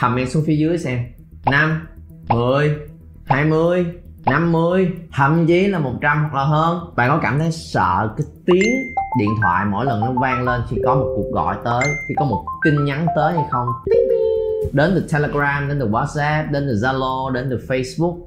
Comment xuống phía dưới xem. 5, 10, 20, 50, thậm chí là 100 hoặc là hơn. Bạn có cảm thấy sợ cái tiếng điện thoại mỗi lần nó vang lên khi có một cuộc gọi tới Khi có một tin nhắn tới hay không? Đến từ Telegram, đến từ WhatsApp, đến từ Zalo, đến từ Facebook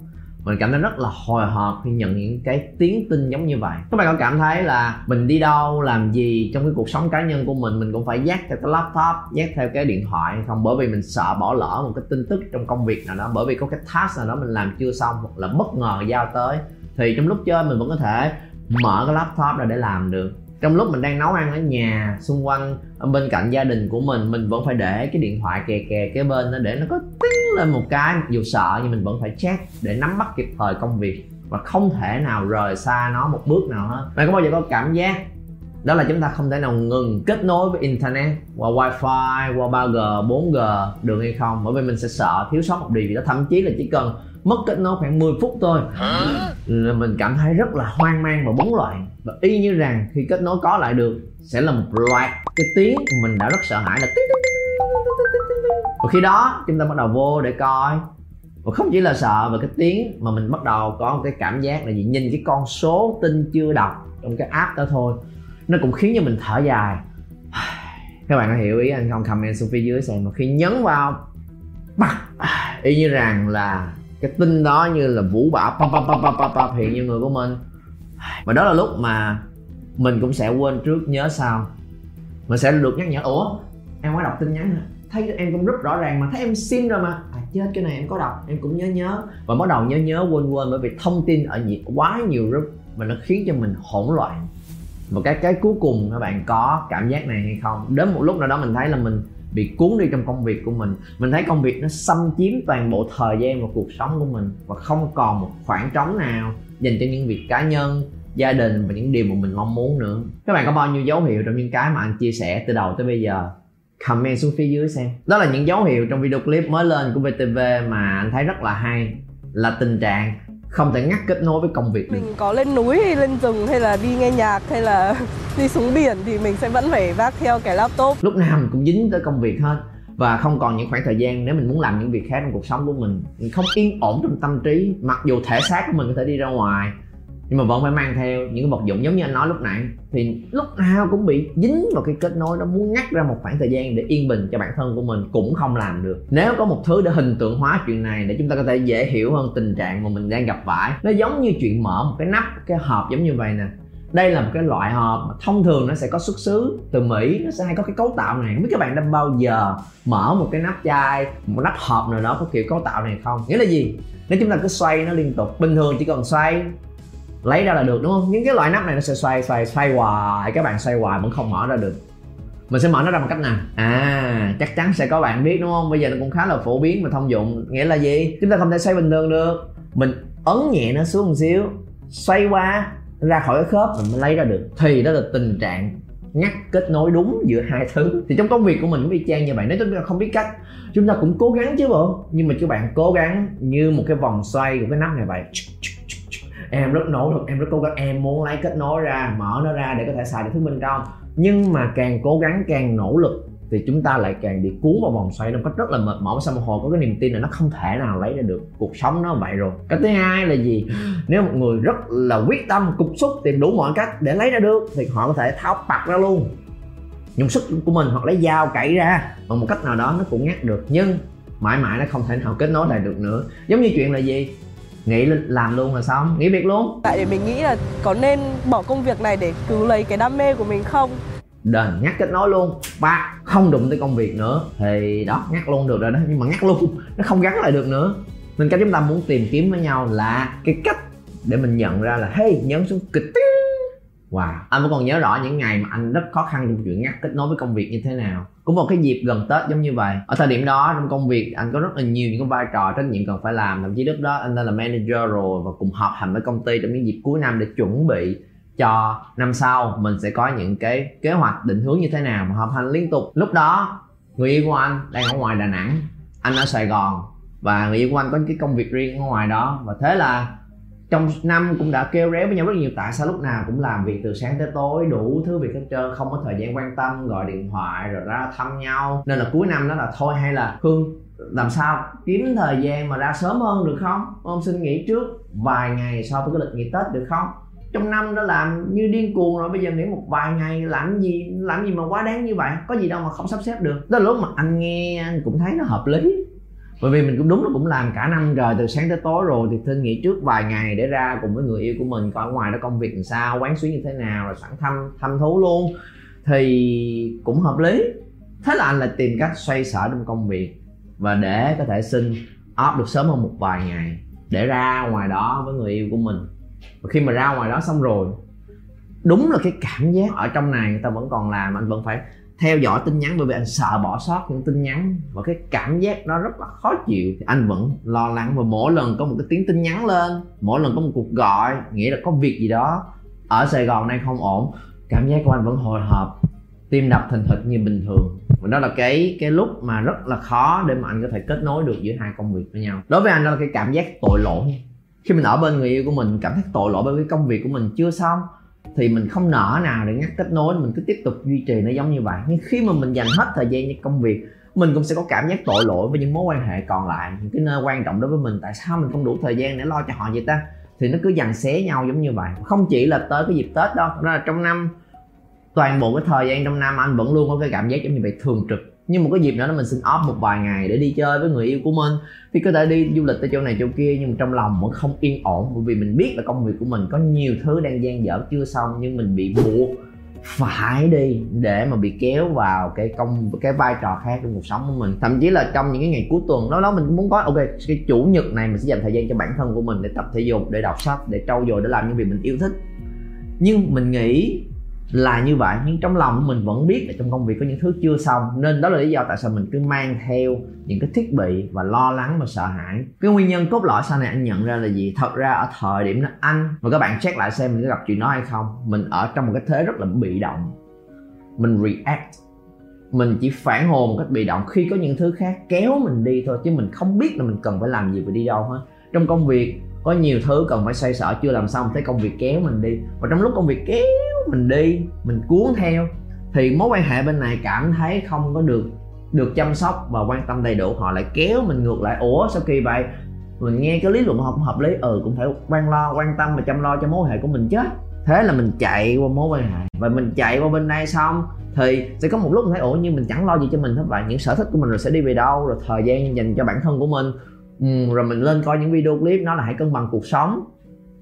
mình cảm thấy rất là hồi hộp khi nhận những cái tiếng tin giống như vậy. Các bạn có cảm thấy là mình đi đâu, làm gì trong cái cuộc sống cá nhân của mình mình cũng phải dắt theo cái laptop, dắt theo cái điện thoại hay không? Bởi vì mình sợ bỏ lỡ một cái tin tức trong công việc nào đó, bởi vì có cái task nào đó mình làm chưa xong hoặc là bất ngờ giao tới, thì trong lúc chơi mình vẫn có thể mở cái laptop ra để làm được trong lúc mình đang nấu ăn ở nhà, xung quanh bên cạnh gia đình của mình mình vẫn phải để cái điện thoại kè kè kế bên đó để nó có tiếng lên một cái. Dù sợ nhưng mình vẫn phải check để nắm bắt kịp thời công việc và không thể nào rời xa nó một bước nào hết. Bạn có bao giờ có cảm giác đó là chúng ta không thể nào ngừng kết nối với internet qua wifi qua 3G 4G được hay không. Bởi vì mình sẽ sợ thiếu sót một điều gì đó. Thậm chí là chỉ cần mất kết nối khoảng 10 phút thôi là mình cảm thấy rất là hoang mang và bấn loạn. Và y như rằng khi kết nối có lại được sẽ là một loạt cái tiếng mình đã rất sợ hãi là và khi đó chúng ta bắt đầu vô để coi. Và không chỉ là sợ về cái tiếng mà mình bắt đầu có một cái cảm giác là gì? Nhìn cái con số tin chưa đọc trong cái app đó thôi nó cũng khiến cho mình thở dài. Các bạn có hiểu ý anh không? Comment xuống phía dưới xem mà khi nhấn vào bật y như rằng là cái tin đó như là vũ bão pop pop pop pop pop hiện như người của mình. Và đó là lúc mà mình cũng sẽ quên trước nhớ sau. Mình sẽ được nhắc nhở ủa em mới đọc tin nhắn hả? Thấy em cũng rất rõ ràng mà thấy em xin rồi mà. À chết cái này em có đọc em cũng nhớ nhớ. Và bắt đầu nhớ nhớ quên quên bởi vì thông tin ở nhiều, quá nhiều group mà nó khiến cho mình hỗn loạn và cái cái cuối cùng các bạn có cảm giác này hay không? Đến một lúc nào đó mình thấy là mình bị cuốn đi trong công việc của mình. Mình thấy công việc nó xâm chiếm toàn bộ thời gian và cuộc sống của mình và không còn một khoảng trống nào dành cho những việc cá nhân, gia đình và những điều mà mình mong muốn nữa. Các bạn có bao nhiêu dấu hiệu trong những cái mà anh chia sẻ từ đầu tới bây giờ? Comment xuống phía dưới xem. Đó là những dấu hiệu trong video clip mới lên của VTV mà anh thấy rất là hay, là tình trạng không thể ngắt kết nối với công việc được. Mình có lên núi hay lên rừng hay là đi nghe nhạc hay là đi xuống biển thì mình sẽ vẫn phải vác theo cái laptop. Lúc nào mình cũng dính tới công việc hết và không còn những khoảng thời gian nếu mình muốn làm những việc khác trong cuộc sống của mình mình không yên ổn trong tâm trí mặc dù thể xác của mình có thể đi ra ngoài nhưng mà vẫn phải mang theo những cái vật dụng. Giống như anh nói lúc nãy, thì lúc nào cũng bị dính vào cái kết nối nó muốn ngắt ra một khoảng thời gian để yên bình cho bản thân của mình cũng không làm được. Nếu có một thứ để hình tượng hóa chuyện này để chúng ta có thể dễ hiểu hơn tình trạng mà mình đang gặp phải, nó giống như chuyện mở một cái nắp cái hộp giống như vậy nè. Đây là một cái loại hộp mà thông thường nó sẽ có xuất xứ từ Mỹ, nó sẽ hay có cái cấu tạo này. Không biết các bạn đã bao giờ mở một cái nắp chai, một nắp hộp nào đó có kiểu cấu tạo này không? Nghĩa là gì? Nếu chúng ta cứ xoay nó liên tục, bình thường chỉ cần xoay lấy ra là được, đúng không? Những cái loại nắp này nó sẽ xoay xoay xoay hoài, các bạn xoay hoài vẫn không mở ra được. Mình sẽ mở nó ra bằng cách nào? À chắc chắn sẽ có bạn biết, đúng không? Bây giờ nó cũng khá là phổ biến và thông dụng, nghĩa là gì? Chúng ta không thể xoay bình thường được. Mình ấn nhẹ nó xuống một xíu, xoay qua, ra khỏi cái khớp, mình mới lấy ra được. Thì đó là tình trạng ngắt kết nối đúng giữa hai thứ. Thì trong công việc của mình cũng y chang như vậy nếu chúng ta không biết cách. Chúng ta cũng cố gắng chứ bộ. Nhưng mà các bạn cố gắng như một cái vòng xoay của cái nắp này vậy em rất nỗ lực, em rất cố gắng, em muốn lấy kết nối ra, mở nó ra để có thể xài được thứ bên trong nhưng mà càng cố gắng, càng nỗ lực thì chúng ta lại càng bị cuốn vào vòng xoay nó có rất là mệt mỏi. Sau một hồi có cái niềm tin là nó không thể nào lấy ra được cuộc sống nó vậy rồi. Cái thứ hai là gì? Nếu một người rất là quyết tâm, cục xúc, tìm đủ mọi cách để lấy ra được thì họ có thể tháo bạc ra luôn. Dùng sức của mình hoặc lấy dao cậy ra. Bằng một cách nào đó nó cũng ngắt được. Nhưng mãi mãi nó không thể nào kết nối lại được nữa. Giống như chuyện là gì? Nghĩ làm luôn là xong. Nghỉ việc luôn. Tại để mình nghĩ là có nên bỏ công việc này để cứu lấy cái đam mê của mình không? Đền ngắt kết nối luôn. Ba không đụng tới công việc nữa. Thì đó ngắt luôn được rồi đó. Nhưng mà ngắt luôn nó không gắn lại được nữa. Nên cái chúng ta muốn tìm kiếm với nhau là cái cách để mình nhận ra là hey nhấn xuống kịch Wow, anh vẫn còn nhớ rõ những ngày mà anh rất khó khăn trong chuyện ngắt kết nối với công việc như thế nào. Cũng một cái dịp gần Tết giống như vậy. Ở thời điểm đó trong công việc anh có rất là nhiều những cái vai trò trách nhiệm cần phải làm. Thậm chí lúc đó anh đã là manager rồi và cùng họp hành với công ty trong những dịp cuối năm để chuẩn bị cho năm sau mình sẽ có những cái kế hoạch định hướng như thế nào mà họp hành liên tục. Lúc đó người yêu của anh đang ở ngoài Đà Nẵng, anh ở Sài Gòn và người yêu của anh có cái công việc riêng ở ngoài đó và thế là trong năm cũng đã kêu réo với nhau rất nhiều, tại sao lúc nào cũng làm việc từ sáng tới tối, đủ thứ việc hết trơn, không có thời gian quan tâm, gọi điện thoại, rồi ra thăm nhau. Nên là cuối năm đó là thôi, hay là hương, làm sao kiếm thời gian mà ra sớm hơn được không? Ông xin nghỉ trước vài ngày so với cái lịch nghỉ tết được không? Trong năm đó làm như điên cuồng rồi, bây giờ nghỉ một vài ngày, làm gì làm gì mà quá đáng như vậy? Có gì đâu mà không sắp xếp được. Đó là lúc mà anh nghe, anh cũng thấy nó hợp lý bởi vì mình cũng đúng là cũng làm cả năm rồi từ sáng tới tối rồi. Thì xin nghỉ trước vài ngày để ra cùng với người yêu của mình coi ở ngoài đó công việc làm sao, quán xuyến như thế nào, rồi sẵn thăm thăm thú luôn. Thì cũng hợp lý. Thế là anh lại tìm cách xoay sở trong công việc và để có thể xin off được sớm hơn một vài ngày để ra ngoài đó với người yêu của mình. Và khi mà ra ngoài đó xong rồi, đúng là cái cảm giác ở trong này người ta vẫn còn làm, anh vẫn phải theo dõi tin nhắn, bởi vì anh sợ bỏ sót những tin nhắn và cái cảm giác nó rất là khó chịu. Thì anh vẫn lo lắng và mỗi lần có một cái tiếng tin nhắn lên, mỗi lần có một cuộc gọi, nghĩa là có việc gì đó ở Sài Gòn này không ổn, cảm giác của anh vẫn hồi hộp, tim đập thình thịch như bình thường. Và đó là cái cái lúc mà rất là khó để mà anh có thể kết nối được giữa hai công việc với nhau. Đối với anh, đó là cái cảm giác tội lỗi khi mình ở bên người yêu của mình, cảm thấy tội lỗi bởi vì công việc của mình chưa xong thì mình không nở nào để ngắt kết nối, mình cứ tiếp tục duy trì nó giống như vậy. Nhưng khi mà mình dành hết thời gian cho công việc, mình cũng sẽ có cảm giác tội lỗi với những mối quan hệ còn lại, những cái nơi quan trọng đối với mình. Tại sao mình không đủ thời gian để lo cho họ vậy ta? Thì nó cứ dằn xé nhau giống như vậy. Không chỉ là tới cái dịp tết đâu đó là trong năm, toàn bộ cái thời gian trong năm anh vẫn luôn có cái cảm giác giống như vậy, thường trực nhưng một cái dịp nữa là mình xin off một vài ngày để đi chơi với người yêu của mình. Thì có thể đi du lịch tới chỗ này chỗ kia, nhưng mà trong lòng vẫn không yên ổn. Bởi vì mình biết là công việc của mình có nhiều thứ đang gian dở chưa xong, nhưng mình bị buộc phải đi để mà bị kéo vào cái công, cái vai trò khác trong cuộc sống của mình. Thậm chí là trong những cái ngày cuối tuần đó đó mình muốn có, ok, cái chủ nhật này mình sẽ dành thời gian cho bản thân của mình để tập thể dục, để đọc sách, để trau dồi, để làm những việc mình yêu thích. Nhưng mình nghĩ là như vậy. Nhưng trong lòng mình vẫn biết là trong công việc có những thứ chưa xong. Nên đó là lý do tại sao mình cứ mang theo những cái thiết bị và lo lắng và sợ hãi. Cái nguyên nhân cốt lõi sau này anh nhận ra là gì? Thật ra ở thời điểm đó anh và các bạn check lại xem mình có gặp chuyện đó hay không. Mình ở trong một cái thế rất là bị động. Mình react. Mình chỉ phản hồi một cách bị động khi có những thứ khác kéo mình đi thôi. Chứ mình không biết là mình cần phải làm gì và đi đâu hết. Trong công việc có nhiều thứ cần phải xoay sở, chưa làm xong thấy công việc kéo mình đi. Và trong lúc công việc kéo mình đi, mình cuốn theo, thì mối quan hệ bên này cảm thấy không có được được chăm sóc và quan tâm đầy đủ. Họ lại kéo mình ngược lại. Ủa, sao kỳ vậy? Mình nghe cái lý luận không hợp lý. Ừ cũng phải quan lo, quan tâm và chăm lo cho mối quan hệ của mình chứ. Thế là mình chạy qua mối quan hệ. Và mình chạy qua bên đây xong, thì sẽ có một lúc mình thấy, ủa nhưng mình chẳng lo gì cho mình hết vậy. Những sở thích của mình rồi sẽ đi về đâu, rồi thời gian dành cho bản thân của mình ừ, rồi mình lên coi những video clip nó là hãy cân bằng cuộc sống.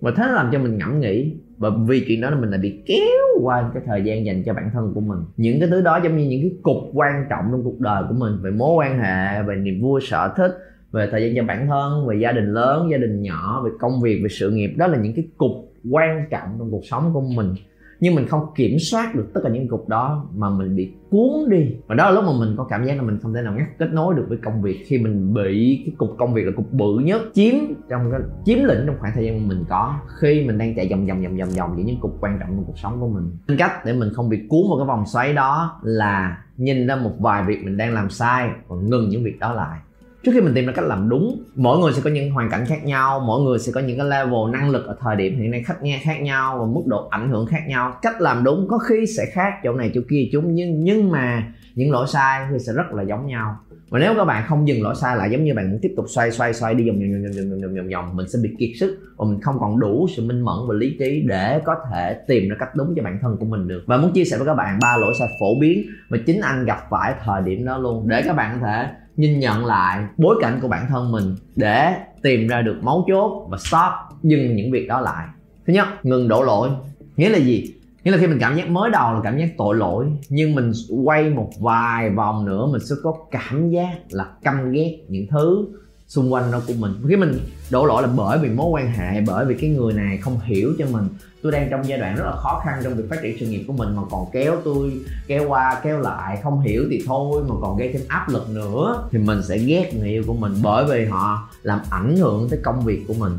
Và thế nó làm cho mình ngẫm nghĩ. Và vì chuyện đó là mình lại bị kéo qua cái thời gian dành cho bản thân của mình. Những cái thứ đó giống như những cái cục quan trọng trong cuộc đời của mình về mối quan hệ về niềm vui sở thích về thời gian cho bản thân về gia đình lớn gia đình nhỏ về công việc về sự nghiệp. Đó là những cái cục quan trọng trong cuộc sống của mình nhưng mình không kiểm soát được tất cả những cục đó mà mình bị cuốn đi. Và đó là lúc mà mình có cảm giác là mình không thể nào ngắt kết nối được với công việc khi mình bị cái cục công việc là cục bự nhất chiếm trong cái, chiếm lĩnh trong khoảng thời gian mà mình có. Khi mình đang chạy vòng vòng vòng vòng vòng những cục quan trọng trong cuộc sống của mình. Nên cách để mình không bị cuốn vào cái vòng xoáy đó là nhìn ra một vài việc mình đang làm sai và ngừng những việc đó lại trước khi mình tìm ra cách làm đúng, mỗi người sẽ có những hoàn cảnh khác nhau, mỗi người sẽ có những cái level năng lực ở thời điểm hiện nay khác nghe khác nhau và mức độ ảnh hưởng khác nhau. Cách làm đúng có khi sẽ khác chỗ này chỗ kia chúng nhưng nhưng mà những lỗi sai thì sẽ rất là giống nhau. Và nếu các bạn không dừng lỗi sai lại giống như bạn tiếp tục xoay xoay xoay đi vòng vòng vòng vòng vòng vòng vòng vòng, mình sẽ bị kiệt sức và mình không còn đủ sự minh mẫn và lý trí để có thể tìm ra cách đúng cho bản thân của mình được. Và muốn chia sẻ với các bạn ba lỗi sai phổ biến mà chính anh gặp phải thời điểm đó luôn, để các bạn có thể nhìn nhận lại bối cảnh của bản thân mình để tìm ra được mấu chốt và stop dừng những việc đó lại. Thứ nhất, ngừng đổ lỗi. Nghĩa là gì? Nghĩa là khi mình cảm giác mới đầu là cảm giác tội lỗi, nhưng mình quay một vài vòng nữa mình sẽ có cảm giác là căm ghét những thứ xung quanh đó của mình. Khi mình đổ lỗi là bởi vì mối quan hệ, bởi vì cái người này không hiểu cho mình. Tôi đang trong giai đoạn rất là khó khăn trong việc phát triển sự nghiệp của mình mà còn kéo tôi, kéo qua, kéo lại, không hiểu thì thôi mà còn gây thêm áp lực nữa. Thì mình sẽ ghét người yêu của mình bởi vì họ làm ảnh hưởng tới công việc của mình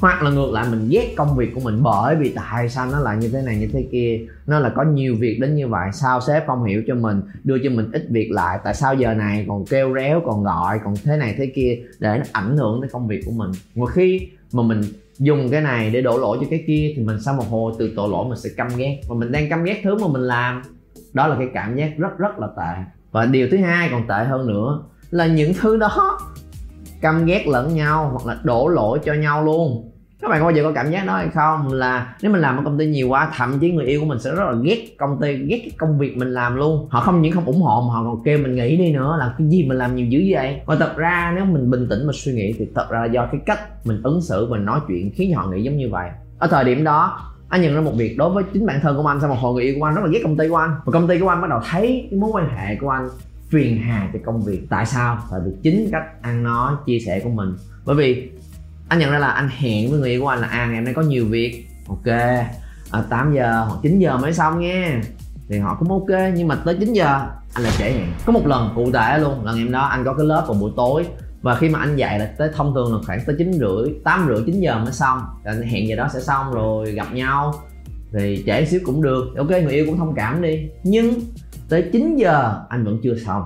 hoặc là ngược lại, mình ghét công việc của mình, bởi vì tại sao nó lại như thế này, như thế kia? Nó là có nhiều việc đến như vậy, sao sếp không hiểu cho mình, đưa cho mình ít việc lại? Tại sao giờ này còn kêu réo, còn gọi, còn thế này, thế kia để nó ảnh hưởng tới công việc của mình? Một khi mà mình dùng cái này để đổ lỗi cho cái kia, thì mình sau một hồi từ tội lỗi mình sẽ căm ghét. Và mình đang căm ghét thứ mà mình làm, đó là cái cảm giác rất rất là tệ. Và điều thứ hai còn tệ hơn nữa là những thứ đó căm ghét lẫn nhau hoặc là đổ lỗi cho nhau luôn các bạn có bao giờ có cảm giác đó hay không? Là nếu mình làm ở công ty nhiều quá, thậm chí người yêu của mình sẽ rất là ghét công ty, ghét cái công việc mình làm luôn. Họ không những không ủng hộ mà họ còn kêu mình nghỉ đi nữa. Là cái gì mình làm nhiều dữ vậy? Và thật ra nếu mình bình tĩnh mà suy nghĩ thì thật ra là do cái cách mình ứng xử và nói chuyện khiến họ nghĩ giống như vậy. Ở thời điểm đó, anh nhận ra một việc đối với chính bản thân của anh sau một hồi người yêu của anh rất là ghét công ty của anh. Và công ty của anh bắt đầu thấy cái mối quan hệ của anh phiền hà cho công việc. Tại sao? Tại vì chính cách ăn nói, chia sẻ của mình. Bởi vì anh nhận ra là anh hẹn với người yêu của anh là à ngày hôm nay có nhiều việc. Ok. Ờ, à, 8 giờ hoặc 9 giờ mới xong nha. Thì họ cũng ok nhưng mà tới 9 giờ anh lại trễ hẹn. Có một lần cụ thể luôn là ngày hôm đó anh có cái lớp vào buổi tối. Và khi mà anh dạy là tới thông thường là khoảng tới chín rưỡi tám rưỡi chín giờ mới xong. Thì anh hẹn giờ đó sẽ xong rồi gặp nhau. Thì trễ xíu cũng được. Ok người yêu cũng thông cảm đi. Nhưng tới 9 giờ anh vẫn chưa xong.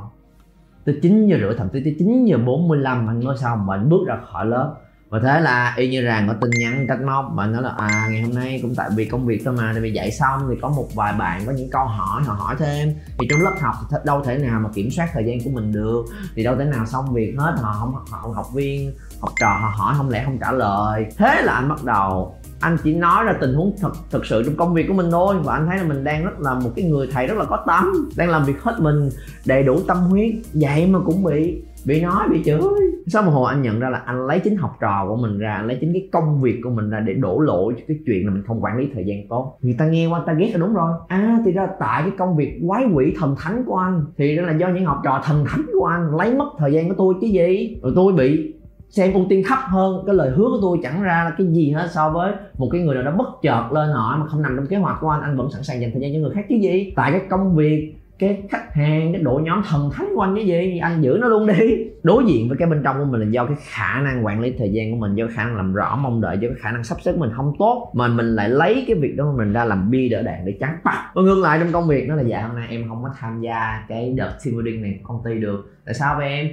Tới 9 giờ rưỡi thậm chí tới 9 giờ 45 anh mới xong và anh bước ra khỏi lớp và thế là y như rằng có tin nhắn trách móc và nói là à ngày hôm nay cũng tại vì công việc thôi mà, tại vì dạy xong thì có một vài bạn có những câu hỏi, họ hỏi thêm. Thì trong lớp học thì đâu thể nào mà kiểm soát thời gian của mình được. Thì đâu thể nào xong việc hết, họ không, họ học viên, học trò, họ hỏi không lẽ không trả lời. Thế là anh bắt đầu, anh chỉ nói ra tình huống thật thật sự trong công việc của mình thôi. Và anh thấy là mình đang rất là một cái người thầy rất là có tâm, đang làm việc hết mình, đầy đủ tâm huyết. Vậy mà cũng bị bị nói, bị chửi. Sau một hồi anh nhận ra là anh lấy chính học trò của mình ra, anh lấy chính cái công việc của mình ra để đổ lỗi cho cái chuyện là mình không quản lý thời gian tốt. Người ta nghe qua ta ghét là đúng rồi. À thì ra tại cái công việc quái quỷ thần thánh của anh, thì đó là do những học trò thần thánh của anh lấy mất thời gian của tôi chứ gì. Rồi tôi bị xem ưu tiên thấp hơn, cái lời hứa của tôi chẳng ra là cái gì hết so với một cái người nào đó bất chợt lên hỏi mà không nằm trong kế hoạch của anh anh vẫn sẵn sàng dành thời gian cho người khác chứ gì. Tại cái công việc cái khách hàng, cái đội nhóm thần thánh của anh cái gì? Anh giữ nó luôn đi. Đối diện với cái bên trong của mình là do cái khả năng quản lý thời gian của mình, do khả năng làm rõ, mong đợi, do cái khả năng sắp xếp của mình không tốt, mà mình lại lấy cái việc đó của mình ra làm bi đỡ đạn để trắng bạc và ngược lại trong công việc nó là dạ hôm nay em không có tham gia cái đợt team building này của công ty được. Tại sao vậy em?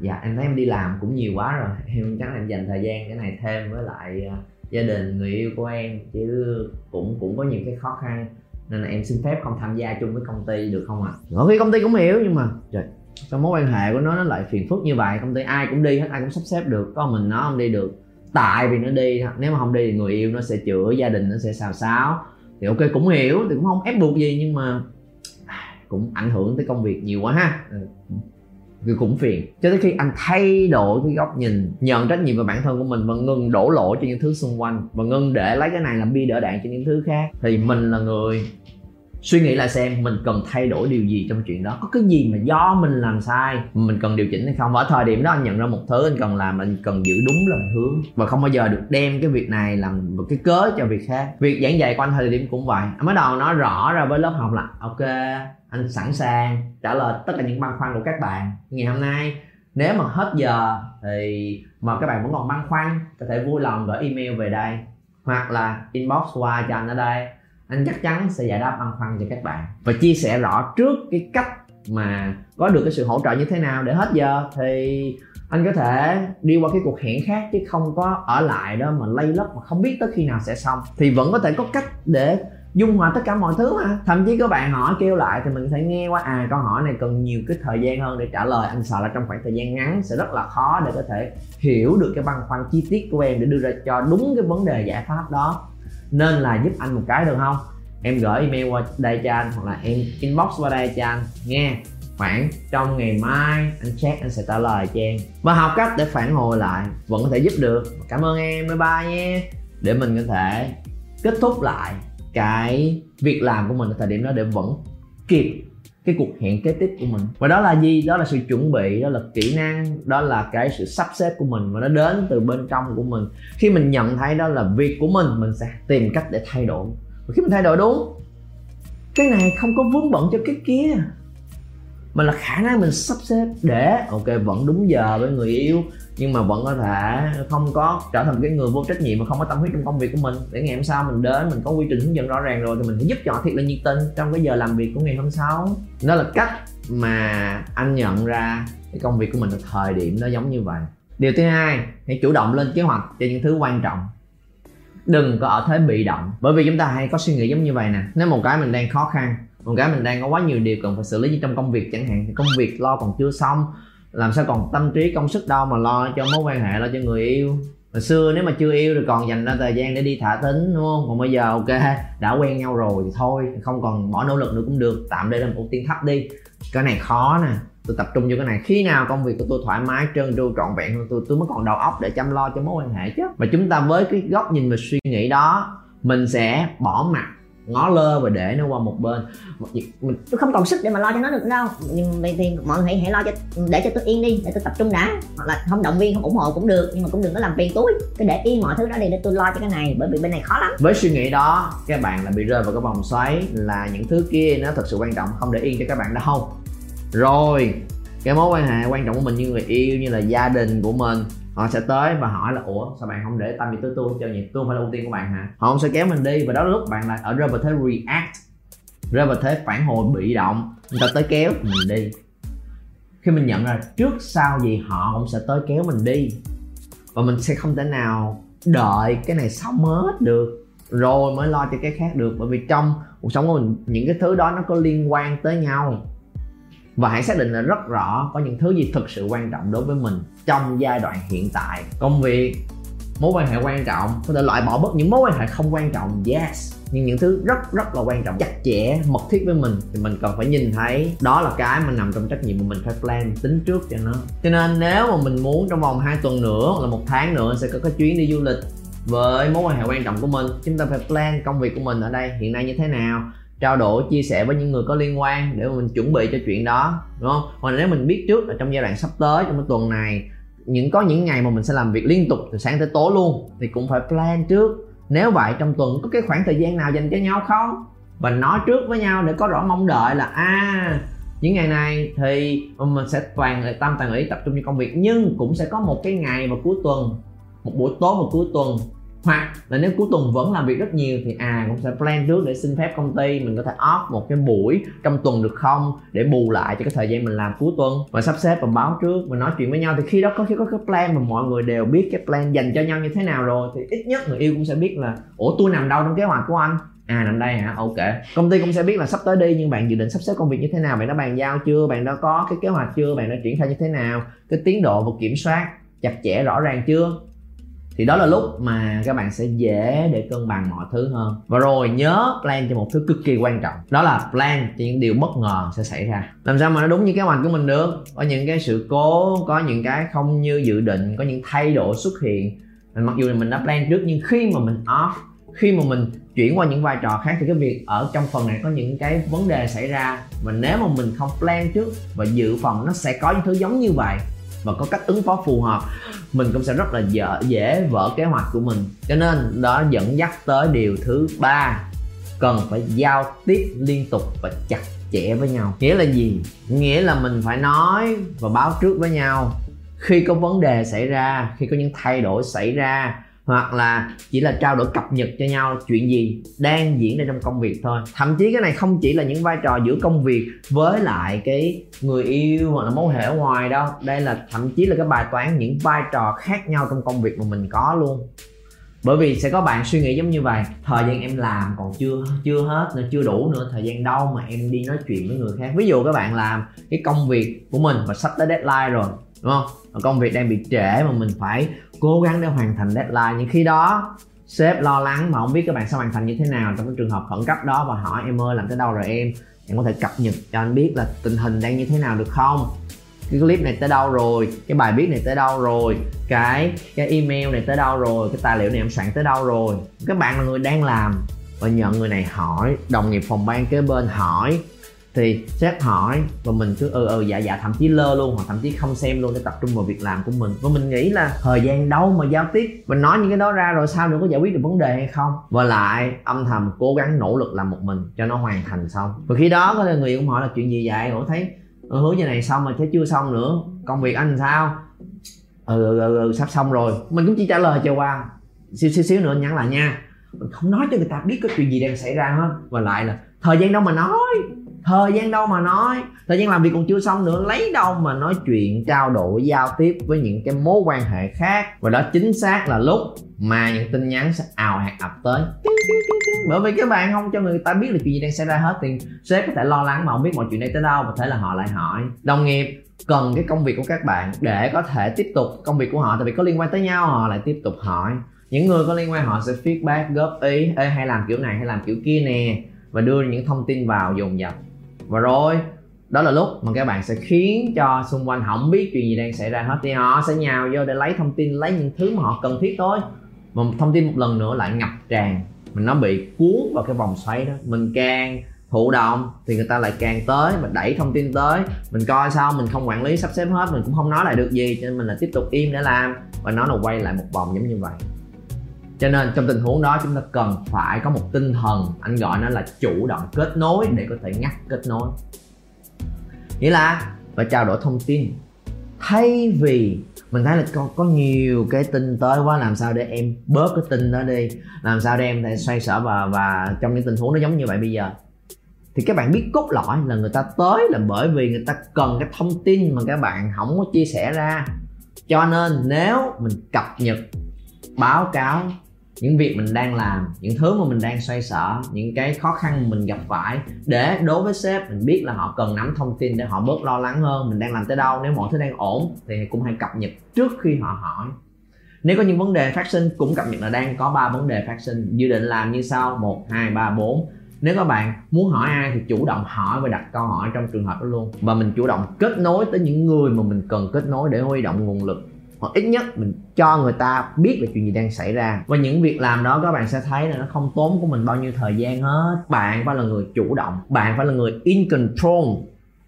Dạ em thấy em đi làm cũng nhiều quá rồi. Em chắc là em dành thời gian cái này thêm với lại à, gia đình, người yêu của em, chứ cũng cũng có nhiều cái khó khăn nên là em xin phép không tham gia chung với công ty được không ạ? À? ở khi công ty cũng hiểu, nhưng mà, trời, sao mối quan hệ của nó nó lại phiền phức như vậy? Công ty ai cũng đi hết, ai cũng sắp xếp được. Có mình nó không đi được. Tại vì nó đi, nếu mà không đi thì người yêu nó sẽ chửi, gia đình nó sẽ xào xáo. Thì ok, cũng hiểu, thì cũng không ép buộc gì, nhưng mà à, cũng ảnh hưởng tới công việc nhiều quá ha. Ừ người cũng phiền. Cho tới khi anh thay đổi cái góc nhìn, nhận trách nhiệm về bản thân của mình và ngừng đổ lỗi cho những thứ xung quanh và ngừng để lấy cái này làm bi đỡ đạn cho những thứ khác, thì mình là người suy nghĩ lại xem mình cần thay đổi điều gì trong chuyện đó. Có cái gì mà do mình làm sai, mình cần điều chỉnh hay không? Và ở thời điểm đó anh nhận ra một thứ, anh cần làm anh cần giữ đúng lời hướng và không bao giờ được đem cái việc này làm một cái cớ cho việc khác. Việc giảng dạy của anh thời điểm cũng vậy. Anh bắt đầu nói rõ ra với lớp học là, ok, anh sẵn sàng trả lời tất cả những băn khoăn của các bạn. Ngày hôm nay, nếu mà hết giờ thì mà các bạn vẫn còn băn khoăn, có thể vui lòng gửi email về đây. Hoặc là inbox qua cho anh ở đây anh chắc chắn sẽ giải đáp băn khoăn cho các bạn và chia sẻ rõ trước cái cách mà có được cái sự hỗ trợ như thế nào để hết giờ. Thì anh có thể đi qua cái cuộc hẹn khác chứ không có ở lại đó mà lay lấp mà không biết tới khi nào sẽ xong. Thì vẫn có thể có cách để dung hòa tất cả mọi thứ mà. Thậm chí các bạn hỏi kêu lại thì mình sẽ nghe qua à câu hỏi này cần nhiều cái thời gian hơn để trả lời. Anh sợ là trong khoảng thời gian ngắn sẽ rất là khó để có thể hiểu được cái băn khoăn chi tiết của em để đưa ra cho đúng cái vấn đề giải pháp đó nên là giúp anh một cái được không? Em gửi email qua đây cho anh, hoặc là em inbox qua đây cho anh, nghe. Khoảng trong ngày mai, anh check, anh sẽ trả lời cho em. Và học cách để phản hồi lại, vẫn có thể giúp được. Cảm ơn em, bye bye nhé để mình có thể kết thúc lại cái việc làm của mình ở thời điểm đó để vẫn kịp cái cuộc hẹn kế tiếp của mình. Và đó là gì? Đó là sự chuẩn bị, đó là kỹ năng, đó là cái sự sắp xếp của mình và nó đến từ bên trong của mình. Khi mình nhận thấy đó là việc của mình mình sẽ tìm cách để thay đổi. Và khi mình thay đổi đúng, cái này không có vướng bận cho cái kia, mà là khả năng mình sắp xếp để, ok, vẫn đúng giờ với người yêu nhưng mà vẫn có thể không có trở thành cái người vô trách nhiệm mà không có tâm huyết trong công việc của mình. Để ngày hôm sau mình đến, mình có quy trình hướng dẫn rõ ràng rồi thì mình phải giúp cho họ thiệt là nhiệt tình trong cái giờ làm việc của ngày hôm sau. Đó là cách mà anh nhận ra cái công việc của mình ở thời điểm nó giống như vậy. Điều thứ hai, hãy chủ động lên kế hoạch cho những thứ quan trọng. Đừng có ở thế bị động. Bởi vì chúng ta hay có suy nghĩ giống như vậy nè. Nếu một cái mình đang khó khăn, một cái mình đang có quá nhiều điều cần phải xử lý như trong công việc chẳng hạn, thì công việc lo còn chưa xong làm sao còn tâm trí công sức đâu mà lo cho mối quan hệ lo cho người yêu? Hồi xưa nếu mà chưa yêu thì còn dành ra thời gian để đi thả thính, đúng không? Còn bây giờ, ok, đã quen nhau rồi thì thôi, không còn bỏ nỗ lực nữa cũng được, tạm đây là một ưu tiên thấp đi. Cái này khó nè, tôi tập trung vô cái này. Khi nào công việc của tôi thoải mái, trơn tru, trọn vẹn hơn, tôi tôi mới còn đầu óc để chăm lo cho mối quan hệ chứ. Và chúng ta với cái góc nhìn và suy nghĩ đó, mình sẽ bỏ mặt ngó lơ và để nó qua một bên. Mình tôi không còn sức để mà lo cho nó được đâu nhưng vậy thì mọi người hãy, hãy lo cho để cho tôi yên đi để tôi tập trung đã. Hoặc là không động viên không ủng hộ cũng được nhưng mà cũng đừng có làm phiền túi. Cứ để yên mọi thứ đó đi để tôi lo cho cái này bởi vì bên này khó lắm. Với suy nghĩ đó các bạn là bị rơi vào cái vòng xoáy là những thứ kia nó thật sự quan trọng không để yên cho các bạn đâu. Rồi cái mối quan hệ quan trọng của mình như người yêu như là gia đình của mình họ sẽ tới và hỏi là, ủa, sao bạn không để tâm gì tới tôi cho nhỉ tôi không phải là ưu tiên của bạn hả? Họ không sẽ kéo mình đi và đó là lúc bạn lại ở rơi vào thế react, rơi vào thế phản hồi bị động. Người ta tới kéo mình đi. Khi mình nhận ra trước sau gì, họ cũng sẽ tới kéo mình đi. Và mình sẽ không thể nào đợi cái này xong hết được, rồi mới lo cho cái khác được. Bởi vì trong cuộc sống của mình, những cái thứ đó nó có liên quan tới nhau và hãy xác định là rất rõ có những thứ gì thực sự quan trọng đối với mình trong giai đoạn hiện tại. Công việc, mối quan hệ quan trọng, có thể loại bỏ bớt những mối quan hệ không quan trọng, yes. Nhưng những thứ rất rất là quan trọng, chặt chẽ, mật thiết với mình, thì mình cần phải nhìn thấy đó là cái mà nằm trong trách nhiệm của mình phải plan tính trước cho nó. Cho nên nếu mà mình muốn trong vòng 2 tuần nữa hoặc là một tháng nữa sẽ có cái chuyến đi du lịch với mối quan hệ quan trọng của mình, chúng ta phải plan công việc của mình ở đây hiện nay như thế nào trao đổi chia sẻ với những người có liên quan để mà mình chuẩn bị cho chuyện đó đúng không? Hoặc là nếu mình biết trước là trong giai đoạn sắp tới trong cái tuần này những có những ngày mà mình sẽ làm việc liên tục từ sáng tới tối luôn thì cũng phải plan trước. Nếu vậy trong tuần có cái khoảng thời gian nào dành cho nhau không? Và nói trước với nhau để có rõ mong đợi là a à, những ngày này thì mình sẽ toàn tâm toàn ý tập trung cho công việc nhưng cũng sẽ có một cái ngày vào cuối tuần một buổi tối vào cuối tuần hoặc là nếu cuối tuần vẫn làm việc rất nhiều thì à cũng sẽ plan trước để xin phép công ty mình có thể off một cái buổi trong tuần được không? Để bù lại cho cái thời gian mình làm cuối tuần và sắp xếp và báo trước và nói chuyện với nhau. Thì khi đó có, khi có cái plan mà mọi người đều biết cái plan dành cho nhau như thế nào rồi, thì ít nhất người yêu cũng sẽ biết là, ủa, tôi nằm đâu trong kế hoạch của anh? À nằm đây hả? Ok. Công ty cũng sẽ biết là sắp tới đi, nhưng bạn dự định sắp xếp công việc như thế nào? Bạn đã bàn giao chưa? Bạn đã có cái kế hoạch chưa? Bạn đã triển khai như thế nào? Cái tiến độ và kiểm soát chặt chẽ, rõ ràng chưa? Thì đó là lúc mà các bạn sẽ dễ để cân bằng mọi thứ hơn. Và rồi nhớ plan cho một thứ cực kỳ quan trọng. Đó là plan cho những điều bất ngờ sẽ xảy ra. Làm sao mà nó đúng như kế hoạch của mình được? Có những cái sự cố, có những cái không như dự định, có những thay đổi xuất hiện. Mặc dù là mình đã plan trước, nhưng khi mà mình off, khi mà mình chuyển qua những vai trò khác thì cái việc ở trong phần này có những cái vấn đề xảy ra. Và nếu mà mình không plan trước và dự phòng nó sẽ có những thứ giống như vậy và có cách ứng phó phù hợp mình cũng sẽ rất là dễ, dễ vỡ kế hoạch của mình. Cho nên đó dẫn dắt tới điều thứ ba cần phải giao tiếp liên tục và chặt chẽ với nhau. Nghĩa là gì? Nghĩa là mình phải nói và báo trước với nhau. Khi có vấn đề xảy ra khi có những thay đổi xảy ra hoặc là chỉ là trao đổi cập nhật cho nhau chuyện gì đang diễn ra trong công việc thôi. Thậm chí cái này không chỉ là những vai trò giữa công việc với lại cái người yêu hoặc là mối hệ ở ngoài đâu. Đây là thậm chí là cái bài toán những vai trò khác nhau trong công việc mà mình có luôn. Bởi vì sẽ có bạn suy nghĩ giống như vậy, thời gian em làm còn chưa chưa hết nữa, chưa đủ nữa, thời gian đâu mà em đi nói chuyện với người khác. Ví dụ các bạn làm cái công việc của mình và sắp tới deadline rồi, đúng không? Công việc đang bị trễ mà mình phải cố gắng để hoàn thành deadline. Nhưng khi đó, sếp lo lắng mà không biết các bạn sẽ hoàn thành như thế nào. Trong cái trường hợp khẩn cấp đó và hỏi, em ơi, làm tới đâu rồi em? Em có thể cập nhật cho anh biết là tình hình đang như thế nào được không? Cái clip này tới đâu rồi? Cái bài viết này tới đâu rồi? Cái cái email này tới đâu rồi? Cái tài liệu này em soạn tới đâu rồi? Các bạn là người đang làm. Và nhận người này hỏi, đồng nghiệp phòng ban kế bên hỏi thì sếp hỏi và mình cứ ừ ừ dạ dạ thậm chí lơ luôn hoặc thậm chí không xem luôn để tập trung vào việc làm của mình. Và mình nghĩ là thời gian đâu mà giao tiếp? Mình nói những cái đó ra rồi sao nữa có giải quyết được vấn đề hay không? Và lại âm thầm cố gắng nỗ lực làm một mình cho nó hoàn thành xong. Và khi đó có người cũng hỏi là chuyện gì vậy? Ủa thấy ừ, hứa như này xong mà thấy chưa xong nữa. Công việc anh sao? Ừ, ừ, ừ, ừ sắp xong rồi. Mình cũng chỉ trả lời cho qua xíu xíu xíu nữa nhắn lại nha. Mình không nói cho người ta biết có chuyện gì đang xảy ra hết. Và lại là thời gian đâu mà nói? Thời gian đâu mà nói. Thời gian làm việc còn chưa xong nữa lấy đâu mà nói chuyện trao đổi giao tiếp với những cái mối quan hệ khác. Và đó chính xác là lúc mà những tin nhắn sẽ ào hạt ập tới. Bởi vì các bạn không cho người ta biết là chuyện gì đang xảy ra hết thì sếp có thể lo lắng mà không biết mọi chuyện này tới đâu và thể là họ lại hỏi. Đồng nghiệp cần cái công việc của các bạn để có thể tiếp tục công việc của họ tại vì có liên quan tới nhau họ lại tiếp tục hỏi. Những người có liên quan họ sẽ feedback góp ý Ê, hay làm kiểu này hay làm kiểu kia nè. Và đưa những thông tin vào dồn dập và rồi, đó là lúc mà các bạn sẽ khiến cho xung quanh không biết chuyện gì đang xảy ra hết. Thì họ sẽ nhào vô để lấy thông tin, lấy những thứ mà họ cần thiết thôi. Mà thông tin một lần nữa lại ngập tràn. Mình nó bị cuốn vào cái vòng xoáy đó. Mình càng thụ động thì người ta lại càng tới mình đẩy thông tin tới. Mình coi sao, mình không quản lý, sắp xếp hết, mình cũng không nói lại được gì, cho nên mình là tiếp tục im để làm. Và nó là quay lại một vòng giống như vậy cho nên trong tình huống đó chúng ta cần phải có một tinh thần anh gọi nó là chủ động kết nối để có thể ngắt kết nối. Nghĩa là và trao đổi thông tin. Thay vì mình thấy là có, có nhiều cái tin tới quá làm sao để em bớt cái tin đó đi? Làm sao để em thể xoay sở và và trong những tình huống nó giống như vậy bây giờ? Thì các bạn biết cốt lõi là người ta tới là bởi vì người ta cần cái thông tin mà các bạn không có chia sẻ ra. Cho nên nếu mình cập nhật báo cáo những việc mình đang làm, những thứ mà mình đang xoay sở, những cái khó khăn mà mình gặp phải để đối với sếp mình biết là họ cần nắm thông tin để họ bớt lo lắng hơn, mình đang làm tới đâu, nếu mọi thứ đang ổn thì cũng hãy cập nhật trước khi họ hỏi. Nếu có những vấn đề phát sinh cũng cập nhật là đang có ba vấn đề phát sinh, dự định làm như sau, một, hai, ba, bốn. Nếu các bạn muốn hỏi ai thì chủ động hỏi và đặt câu hỏi trong trường hợp đó luôn. Và mình chủ động kết nối tới những người mà mình cần kết nối để huy động nguồn lực. Hoặc ít nhất mình cho người ta biết là chuyện gì đang xảy ra. Và những việc làm đó các bạn sẽ thấy là nó không tốn của mình bao nhiêu thời gian hết. Bạn phải là người chủ động, bạn phải là người in control,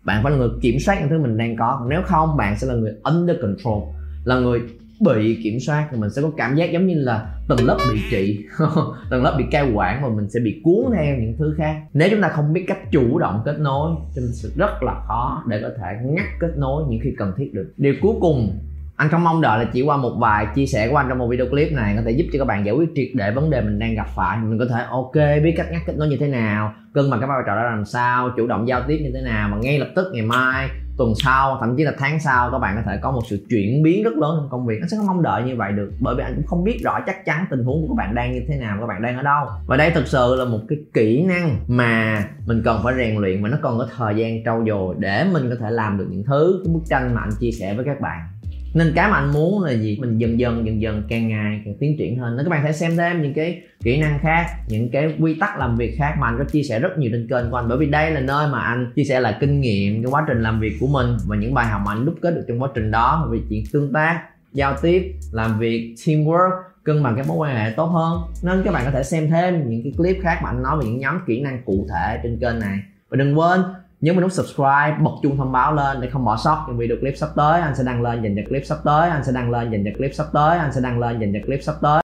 bạn phải là người kiểm soát những thứ mình đang có. Nếu không, bạn sẽ là người under control, là người bị kiểm soát. Thì mình sẽ có cảm giác giống như là từng lớp bị trị từng lớp bị cai quản và mình sẽ bị cuốn theo những thứ khác. Nếu chúng ta không biết cách chủ động kết nối, thì mình sẽ rất là khó để có thể ngắt kết nối những khi cần thiết được. Điều cuối cùng anh không mong đợi là chỉ qua một vài chia sẻ của anh trong một video clip này, có thể giúp cho các bạn giải quyết triệt để vấn đề mình đang gặp phải. Mình có thể, ok, biết cách ngắt kết nối như thế nào, cân bằng cái vai trò đó làm sao, chủ động giao tiếp như thế nào, mà ngay lập tức ngày mai, tuần sau, thậm chí là tháng sau, các bạn có thể có một sự chuyển biến rất lớn trong công việc. Anh sẽ không mong đợi như vậy được, bởi vì anh cũng không biết rõ chắc chắn tình huống của các bạn đang như thế nào, các bạn đang ở đâu. Và đây thực sự là một cái kỹ năng mà mình cần phải rèn luyện và nó còn có thời gian trau dồi để mình có thể làm được những thứ, cái bức tranh mà anh chia sẻ với các bạn nên cái mà anh muốn là gì? Mình dần dần dần dần, càng ngày càng tiến triển hơn. Nên các bạn hãy xem thêm những cái kỹ năng khác, những cái quy tắc làm việc khác mà anh có chia sẻ rất nhiều trên kênh của anh. Bởi vì đây là nơi mà anh chia sẻ lại kinh nghiệm, cái quá trình làm việc của mình và những bài học mà anh đúc kết được trong quá trình đó. Về chuyện tương tác, giao tiếp, làm việc, teamwork cân bằng các mối quan hệ tốt hơn. Nên các bạn có thể xem thêm những cái clip khác mà anh nói về những nhóm kỹ năng cụ thể trên kênh này. Và đừng quên nhớ mình nút subscribe, bật chuông thông báo lên để không bỏ sót những video clip sắp tới. Anh sẽ đăng lên dành cho clip sắp tới, anh sẽ đăng lên dành cho clip sắp tới, anh sẽ đăng lên dành cho clip sắp tới.